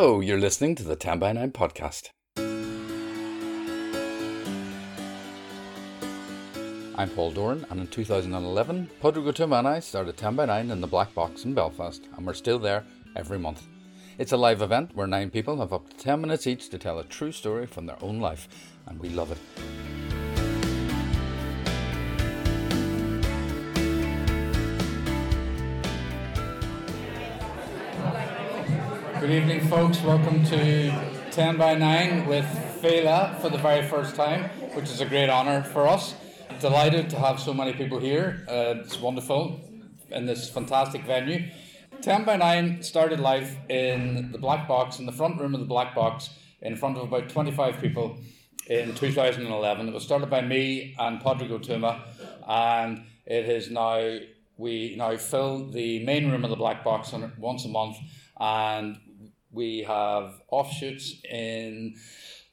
Hello, you're listening to the 10 by 9 podcast. I'm Paul Doran, and in 2011, Pádraig Ó Tuama and I started 10 by 9 in the Black Box in Belfast, and we're still there every month. It's a live event where nine people have up to 10 minutes each to tell a true story from their own life, and we love it. Good evening, folks. Welcome to 10 by 9 with Féile for the very first time, which is a great honour for us. Delighted to have so many people here. Uh, it's wonderful in this fantastic venue. 10 by 9 started life in the Black Box, in the front room of the Black Box, in front of about 25 people in 2011. It was started by me and Pádraig Ó Tuama, and it is now, we now fill the main room of the Black Box once a month, and we have offshoots in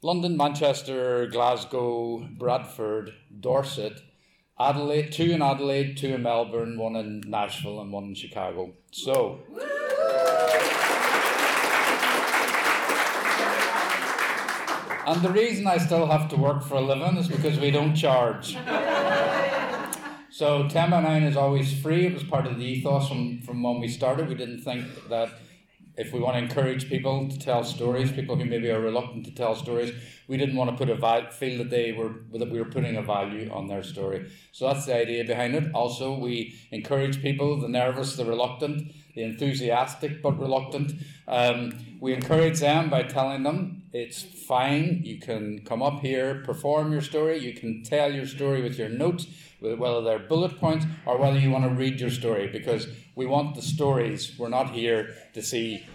London, Manchester, Glasgow, Bradford, Dorset, Adelaide, two in Adelaide, two in Melbourne, one in Nashville, and one in Chicago. So. And the reason I still have to work for a living is because we don't charge. so 10 by 9 is always free. It was part of the ethos from, from when we started. We didn't think that if we want to encourage people to tell stories, people who maybe are reluctant to tell stories, we didn't want to put a val- feel that they were that we were putting a value on their story. So that's the idea behind it. Also, we encourage people, the nervous, the reluctant, the enthusiastic but reluctant. Um, we encourage them by telling them it's fine. You can come up here, perform your story. You can tell your story with your notes, whether they're bullet points or whether you want to read your story, because we want the stories. We're not here to see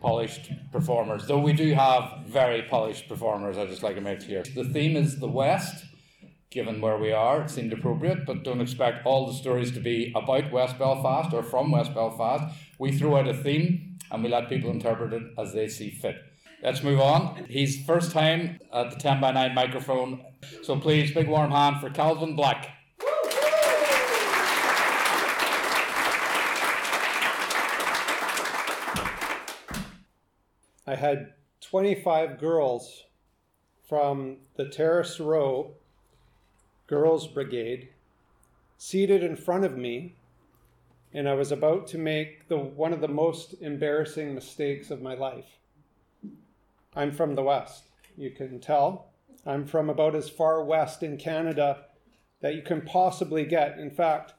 polished performers, though we do have very polished performers. I just like to make clear. The theme is the West. Given where we are, it seemed appropriate, but don't expect all the stories to be about West Belfast or from West Belfast. We throw out a theme and we let people interpret it as they see fit. Let's move on. He's first time at the 10 by 9 microphone. So please, big warm hand for Calvin Black. I had 25 girls from the Terrace Row Girls Brigade seated in front of me, and I was about to make the, one of the most embarrassing mistakes of my life. I'm from the West, you can tell. I'm from about as far west in Canada that you can possibly get. In fact,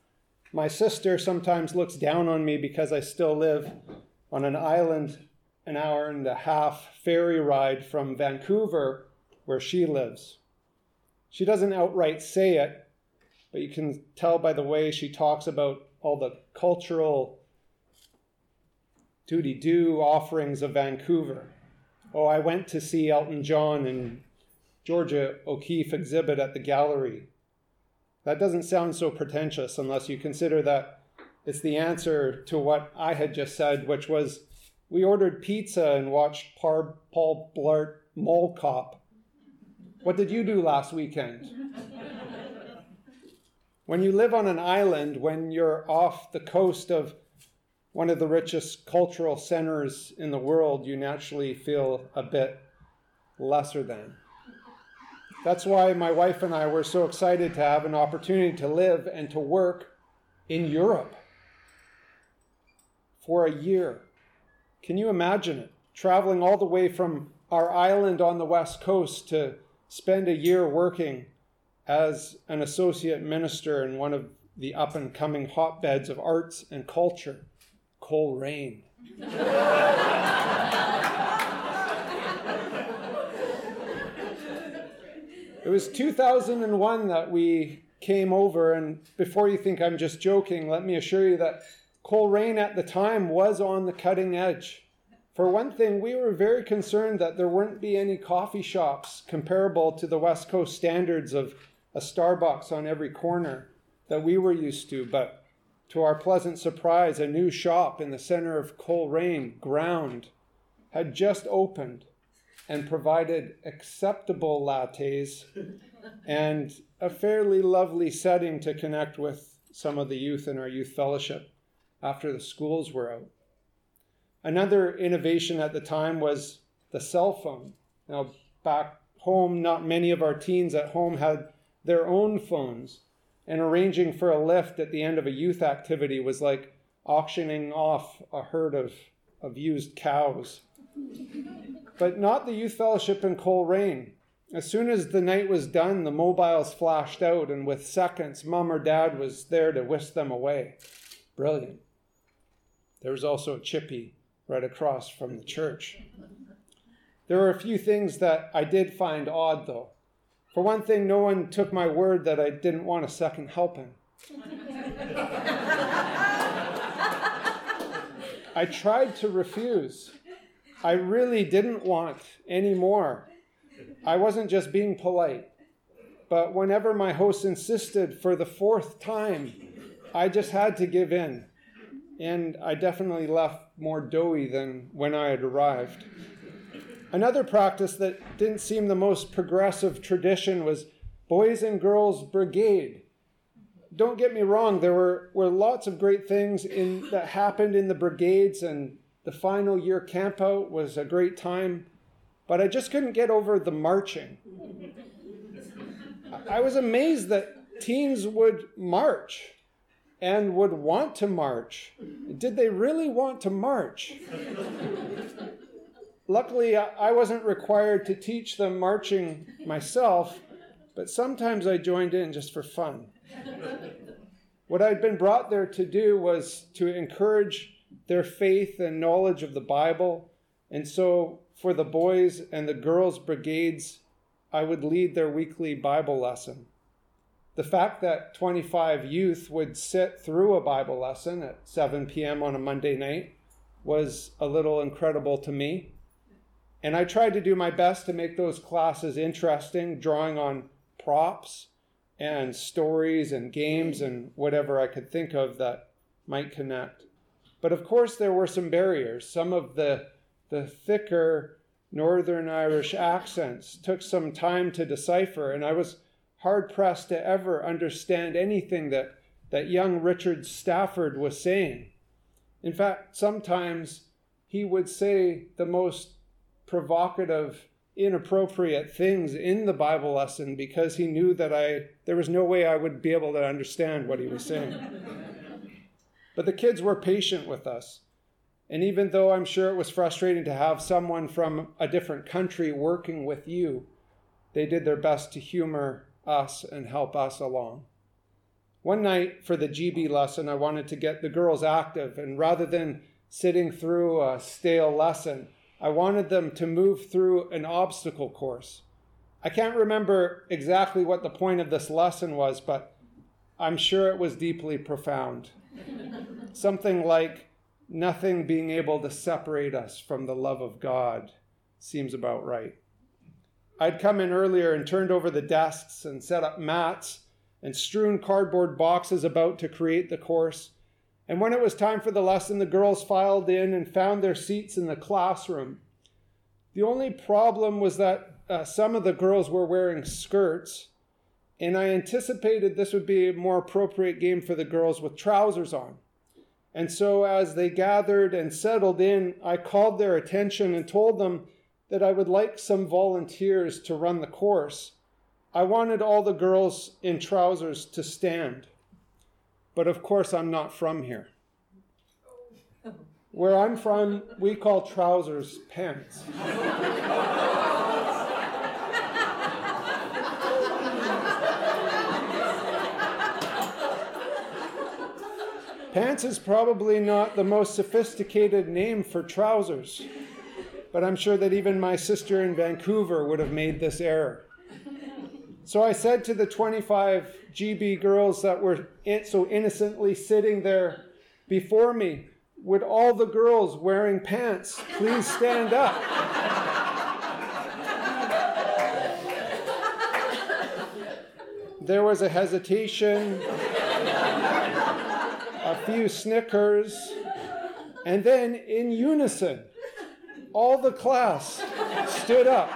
my sister sometimes looks down on me because I still live on an island an hour and a half ferry ride from Vancouver, where she lives. She doesn't outright say it, but you can tell by the way she talks about all the cultural duty do offerings of Vancouver. Oh, I went to see Elton John and Georgia O'Keeffe exhibit at the gallery. That doesn't sound so pretentious unless you consider that it's the answer to what I had just said, which was we ordered pizza and watched Par- Paul Blart Mall Cop. What did you do last weekend? when you live on an island, when you're off the coast of one of the richest cultural centers in the world, you naturally feel a bit lesser than. That's why my wife and I were so excited to have an opportunity to live and to work in Europe for a year. Can you imagine it? Traveling all the way from our island on the west coast to spend a year working as an associate minister in one of the up and coming hotbeds of arts and culture, Coleraine. it was 2001 that we came over, and before you think I'm just joking, let me assure you that Coleraine at the time was on the cutting edge. For one thing, we were very concerned that there wouldn't be any coffee shops comparable to the West Coast standards of a Starbucks on every corner that we were used to. But to our pleasant surprise, a new shop in the center of Coleraine Ground had just opened and provided acceptable lattes and a fairly lovely setting to connect with some of the youth in our youth fellowship after the schools were out. Another innovation at the time was the cell phone. Now, back home, not many of our teens at home had their own phones, and arranging for a lift at the end of a youth activity was like auctioning off a herd of, of used cows. but not the youth fellowship in Coleraine. As soon as the night was done, the mobiles flashed out, and with seconds, mom or dad was there to whisk them away. Brilliant. There was also a chippy right across from the church. There were a few things that I did find odd, though. For one thing, no one took my word that I didn't want a second helping. I tried to refuse. I really didn't want any more. I wasn't just being polite. But whenever my host insisted for the fourth time, I just had to give in. And I definitely left more doughy than when I had arrived. Another practice that didn't seem the most progressive tradition was Boys and Girls Brigade. Don't get me wrong, there were, were lots of great things in, that happened in the brigades, and the final year campout was a great time, but I just couldn't get over the marching. I was amazed that teens would march and would want to march. Did they really want to march? Luckily, I wasn't required to teach them marching myself, but sometimes I joined in just for fun. What I'd been brought there to do was to encourage their faith and knowledge of the Bible. And so, for the boys and the girls' brigades, I would lead their weekly Bible lesson. The fact that 25 youth would sit through a Bible lesson at 7 p.m. on a Monday night was a little incredible to me. And I tried to do my best to make those classes interesting, drawing on props and stories and games and whatever I could think of that might connect. But of course, there were some barriers. Some of the, the thicker Northern Irish accents took some time to decipher, and I was hard pressed to ever understand anything that, that young Richard Stafford was saying. In fact, sometimes he would say the most provocative, inappropriate things in the Bible lesson because he knew that I there was no way I would be able to understand what he was saying. but the kids were patient with us. And even though I'm sure it was frustrating to have someone from a different country working with you, they did their best to humor us and help us along. One night for the GB lesson, I wanted to get the girls active, and rather than sitting through a stale lesson, I wanted them to move through an obstacle course. I can't remember exactly what the point of this lesson was, but I'm sure it was deeply profound. Something like nothing being able to separate us from the love of God seems about right. I'd come in earlier and turned over the desks and set up mats and strewn cardboard boxes about to create the course. And when it was time for the lesson, the girls filed in and found their seats in the classroom. The only problem was that uh, some of the girls were wearing skirts, and I anticipated this would be a more appropriate game for the girls with trousers on. And so, as they gathered and settled in, I called their attention and told them that I would like some volunteers to run the course. I wanted all the girls in trousers to stand. But of course, I'm not from here. Where I'm from, we call trousers pants. pants is probably not the most sophisticated name for trousers, but I'm sure that even my sister in Vancouver would have made this error. So I said to the 25 GB girls that were so innocently sitting there before me, Would all the girls wearing pants please stand up? there was a hesitation, a few snickers, and then in unison, all the class stood up.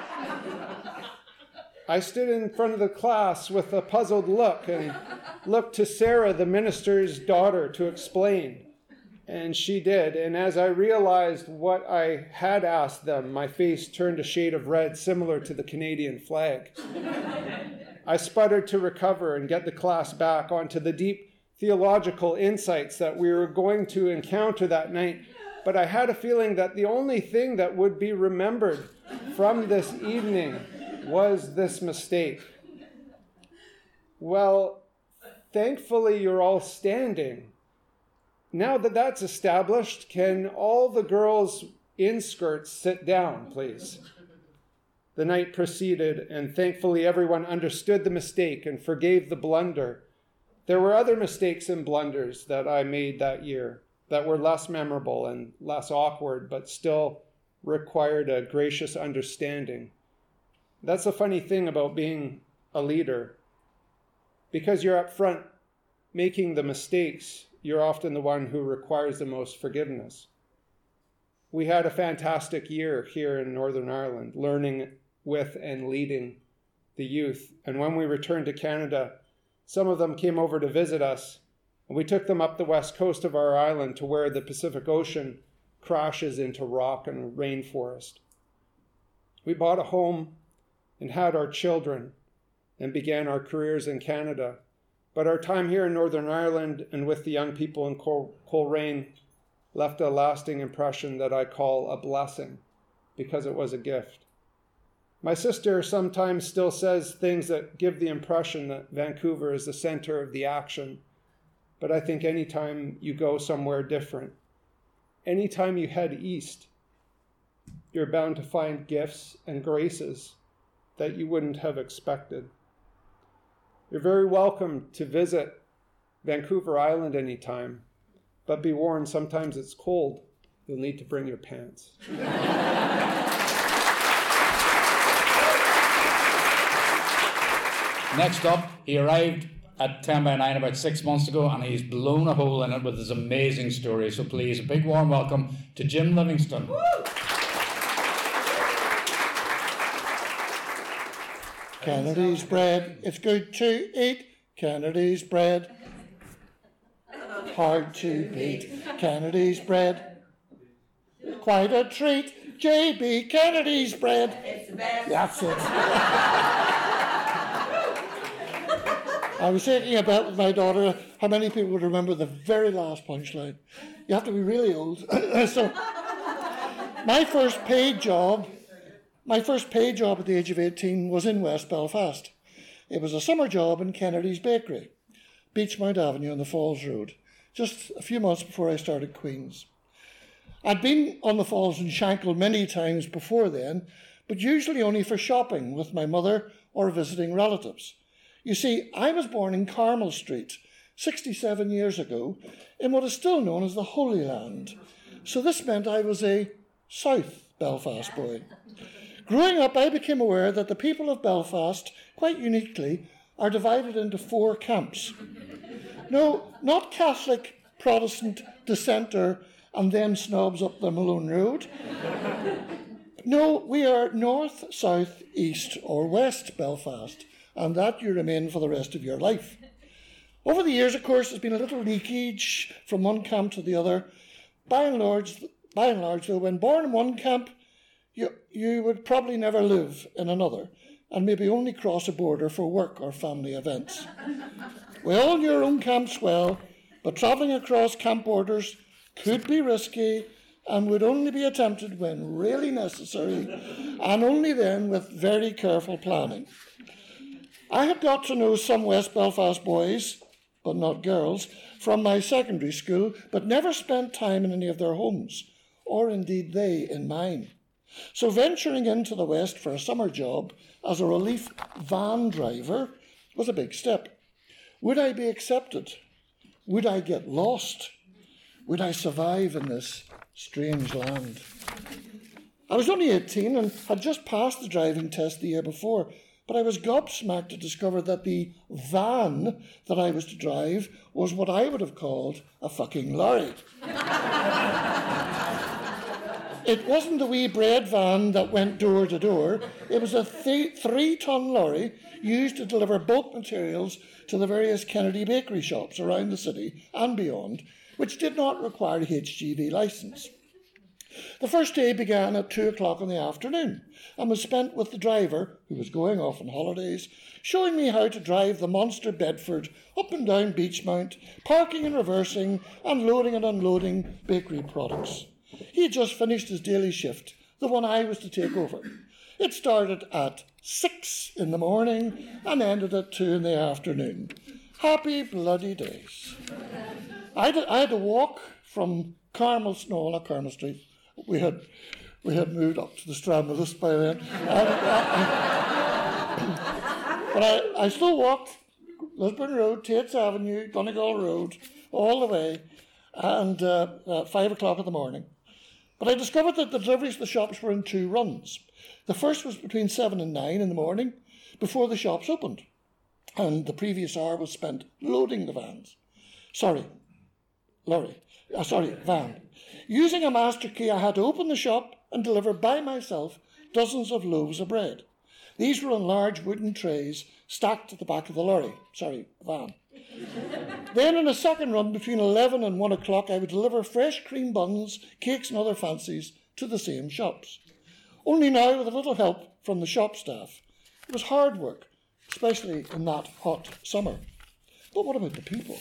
I stood in front of the class with a puzzled look and looked to Sarah, the minister's daughter, to explain. And she did. And as I realized what I had asked them, my face turned a shade of red similar to the Canadian flag. I sputtered to recover and get the class back onto the deep theological insights that we were going to encounter that night. But I had a feeling that the only thing that would be remembered from this evening was this mistake. Well, thankfully, you're all standing. Now that that's established, can all the girls in skirts sit down, please? The night proceeded, and thankfully everyone understood the mistake and forgave the blunder. There were other mistakes and blunders that I made that year that were less memorable and less awkward, but still required a gracious understanding. That's the funny thing about being a leader. Because you're up front making the mistakes, you're often the one who requires the most forgiveness. We had a fantastic year here in Northern Ireland, learning with and leading the youth. And when we returned to Canada, some of them came over to visit us, and we took them up the west coast of our island to where the Pacific Ocean crashes into rock and rainforest. We bought a home and had our children and began our careers in Canada. But our time here in Northern Ireland and with the young people in Col- Coleraine left a lasting impression that I call a blessing because it was a gift. My sister sometimes still says things that give the impression that Vancouver is the center of the action. But I think anytime you go somewhere different, anytime you head east, you're bound to find gifts and graces that you wouldn't have expected. You're very welcome to visit Vancouver Island anytime, but be warned sometimes it's cold. You'll need to bring your pants. Next up, he arrived at 10 by 9 about six months ago and he's blown a hole in it with his amazing story. So please, a big warm welcome to Jim Livingstone. Woo! Kennedy's bread, it's good to eat. Kennedy's bread, hard to beat. Kennedy's bread, quite a treat. JB Kennedy's bread. It's the best. That's it. I was thinking about with my daughter how many people would remember the very last punchline. You have to be really old. so, my first paid job my first paid job at the age of 18 was in West Belfast. It was a summer job in Kennedy's Bakery, Beechmount Avenue on the Falls Road, just a few months before I started Queen's. I'd been on the Falls in Shankill many times before then, but usually only for shopping with my mother or visiting relatives. You see, I was born in Carmel Street 67 years ago in what is still known as the Holy Land. So this meant I was a South Belfast boy. Growing up, I became aware that the people of Belfast, quite uniquely, are divided into four camps. No, not Catholic, Protestant, dissenter, and then snobs up the Malone Road. No, we are north, south, east, or west Belfast, and that you remain for the rest of your life. Over the years, of course, there's been a little leakage from one camp to the other. By and large, by and large, though, when born in one camp, you, you would probably never live in another and maybe only cross a border for work or family events. we all knew our own camps well, but travelling across camp borders could be risky and would only be attempted when really necessary and only then with very careful planning. I had got to know some West Belfast boys, but not girls, from my secondary school, but never spent time in any of their homes, or indeed they in mine. So, venturing into the West for a summer job as a relief van driver was a big step. Would I be accepted? Would I get lost? Would I survive in this strange land? I was only 18 and had just passed the driving test the year before, but I was gobsmacked to discover that the van that I was to drive was what I would have called a fucking lorry. It wasn't the wee bread van that went door to door. It was a th- three ton lorry used to deliver bulk materials to the various Kennedy bakery shops around the city and beyond, which did not require a HGV licence. The first day began at two o'clock in the afternoon and was spent with the driver, who was going off on holidays, showing me how to drive the monster Bedford up and down Beechmount, parking and reversing, and loading and unloading bakery products. He had just finished his daily shift, the one I was to take over. It started at six in the morning and ended at two in the afternoon. Happy bloody days. I had, to, to walk from Carmel, no, not Carmel Street. We had, we had moved up to the Stranraer by then. but I, I still walked Lisburn Road, Tates Avenue, Donegall Road, all the way, and uh, at five o'clock in the morning. But I discovered that the deliveries to the shops were in two runs. The first was between seven and nine in the morning, before the shops opened, and the previous hour was spent loading the vans. Sorry, lorry. Uh, sorry, van. Using a master key, I had to open the shop and deliver by myself dozens of loaves of bread. These were on large wooden trays stacked at the back of the lorry. Sorry, van. then, in a second run between 11 and 1 o'clock, I would deliver fresh cream buns, cakes, and other fancies to the same shops. Only now with a little help from the shop staff. It was hard work, especially in that hot summer. But what about the people?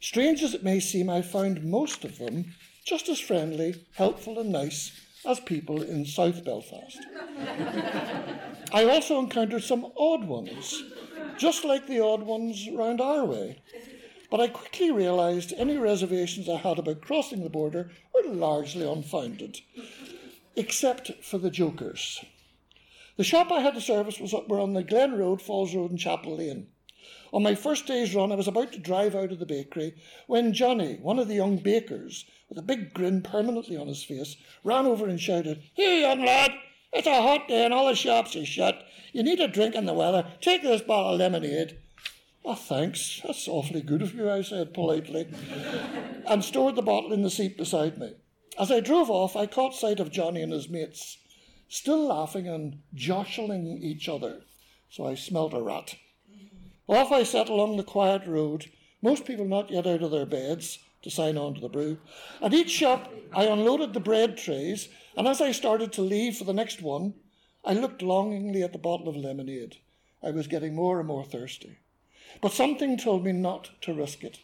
Strange as it may seem, I found most of them just as friendly, helpful, and nice as people in South Belfast. I also encountered some odd ones, just like the odd ones round our way. But I quickly realised any reservations I had about crossing the border were largely unfounded, except for the jokers. The shop I had to service was up on the Glen Road, Falls Road, and Chapel Lane. On my first day's run, I was about to drive out of the bakery when Johnny, one of the young bakers, with a big grin permanently on his face, ran over and shouted, Here, young lad, it's a hot day and all the shops are shut. You need a drink in the weather. Take this bottle of lemonade. Oh, thanks. That's awfully good of you, I said politely, and stored the bottle in the seat beside me. As I drove off, I caught sight of Johnny and his mates, still laughing and jostling each other, so I smelt a rat. Off I set along the quiet road, most people not yet out of their beds to sign on to the brew. At each shop, I unloaded the bread trays, and as I started to leave for the next one, I looked longingly at the bottle of lemonade. I was getting more and more thirsty. But something told me not to risk it.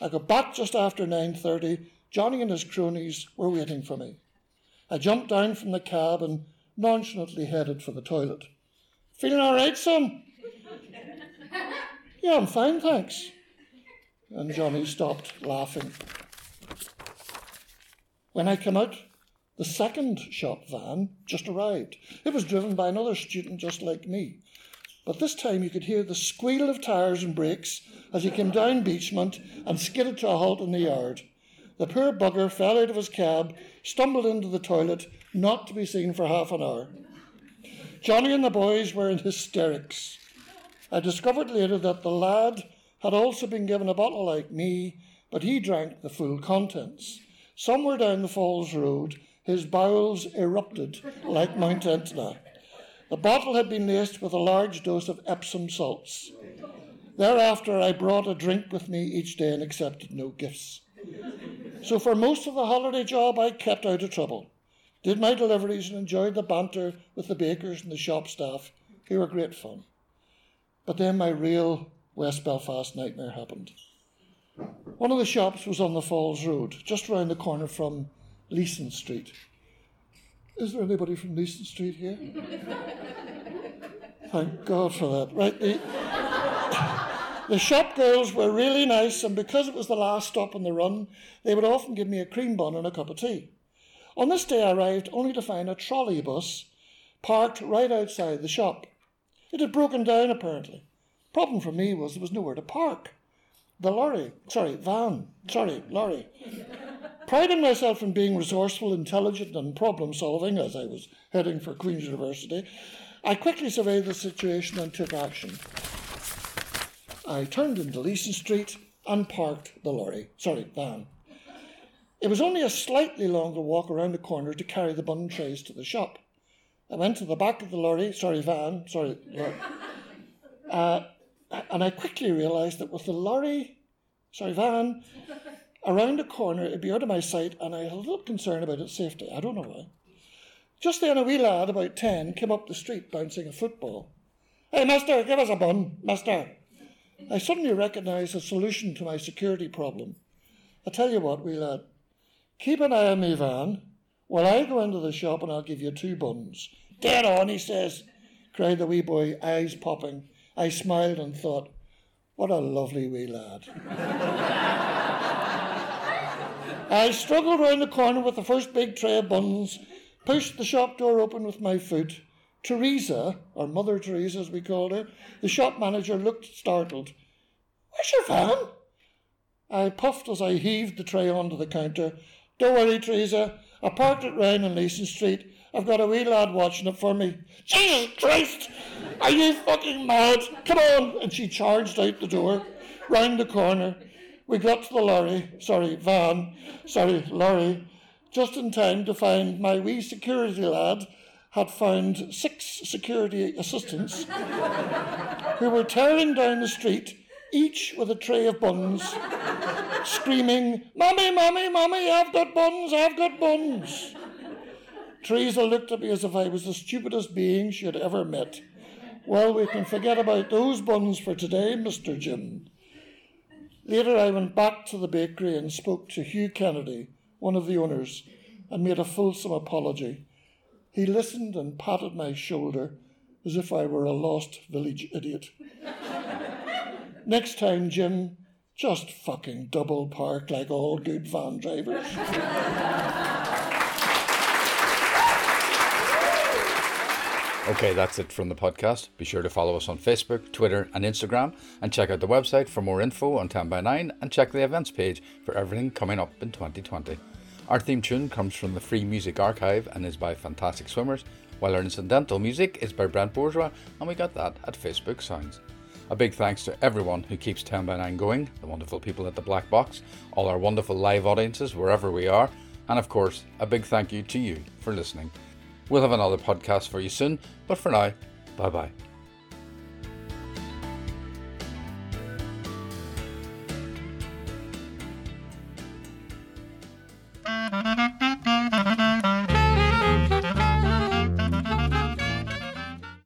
I got back just after 9.30. Johnny and his cronies were waiting for me. I jumped down from the cab and nonchalantly headed for the toilet. Feeling all right, son? Yeah, I'm fine, thanks. And Johnny stopped laughing. When I came out, the second shop van just arrived. It was driven by another student just like me. But this time you could hear the squeal of tyres and brakes as he came down Beechmount and skidded to a halt in the yard. The poor bugger fell out of his cab, stumbled into the toilet, not to be seen for half an hour. Johnny and the boys were in hysterics. I discovered later that the lad had also been given a bottle like me, but he drank the full contents. Somewhere down the Falls Road, his bowels erupted like Mount Etna. The bottle had been laced with a large dose of Epsom salts. Thereafter, I brought a drink with me each day and accepted no gifts. So, for most of the holiday job, I kept out of trouble, did my deliveries, and enjoyed the banter with the bakers and the shop staff, who were great fun. But then my real West Belfast nightmare happened. One of the shops was on the Falls Road, just round the corner from Leeson Street. Is there anybody from Leeson Street here? Thank God for that. Right, the, the shop girls were really nice, and because it was the last stop on the run, they would often give me a cream bun and a cup of tea. On this day, I arrived only to find a trolley bus parked right outside the shop. It had broken down, apparently. Problem for me was there was nowhere to park. The lorry, sorry, van, sorry, lorry. Priding myself in being resourceful, intelligent, and problem solving as I was heading for Queen's University, I quickly surveyed the situation and took action. I turned into Leeson Street and parked the lorry, sorry, van. It was only a slightly longer walk around the corner to carry the bun trays to the shop. I went to the back of the lorry, sorry, van, sorry, uh, and I quickly realised that with the lorry, sorry, van, around a corner, it'd be out of my sight, and I had a little concern about its safety. I don't know why. Just then, a wee lad, about 10, came up the street bouncing a football. Hey, mister, give us a bun, mister. I suddenly recognised a solution to my security problem. I tell you what, wee lad, keep an eye on me van while I go into the shop and I'll give you two buns. Dead on, he says, cried the wee boy, eyes popping. I smiled and thought, what a lovely wee lad. I struggled round the corner with the first big tray of buns, pushed the shop door open with my foot. Teresa, or Mother Teresa as we called her, the shop manager looked startled. Where's your van? I puffed as I heaved the tray onto the counter. Don't worry, Teresa. I parked it round on Leeson Street. I've got a wee lad watching it for me. Jesus Christ! Are you fucking mad? Come on! And she charged out the door, round the corner. We got to the lorry, sorry, van, sorry, lorry, just in time to find my wee security lad had found six security assistants who were tearing down the street, each with a tray of buns, screaming, Mummy, Mummy, Mummy, I've got buns, I've got buns. Teresa looked at me as if I was the stupidest being she had ever met. Well, we can forget about those buns for today, Mr. Jim. Later, I went back to the bakery and spoke to Hugh Kennedy, one of the owners, and made a fulsome apology. He listened and patted my shoulder as if I were a lost village idiot. Next time, Jim, just fucking double park like all good van drivers. Okay, that's it from the podcast. Be sure to follow us on Facebook, Twitter, and Instagram, and check out the website for more info on 10 by 9 and check the events page for everything coming up in 2020. Our theme tune comes from the Free Music Archive and is by Fantastic Swimmers, while our incidental music is by Brent Bourgeois, and we got that at Facebook Sounds. A big thanks to everyone who keeps 10 by 9 going, the wonderful people at the Black Box, all our wonderful live audiences wherever we are, and of course, a big thank you to you for listening. We'll have another podcast for you soon, but for now, bye bye.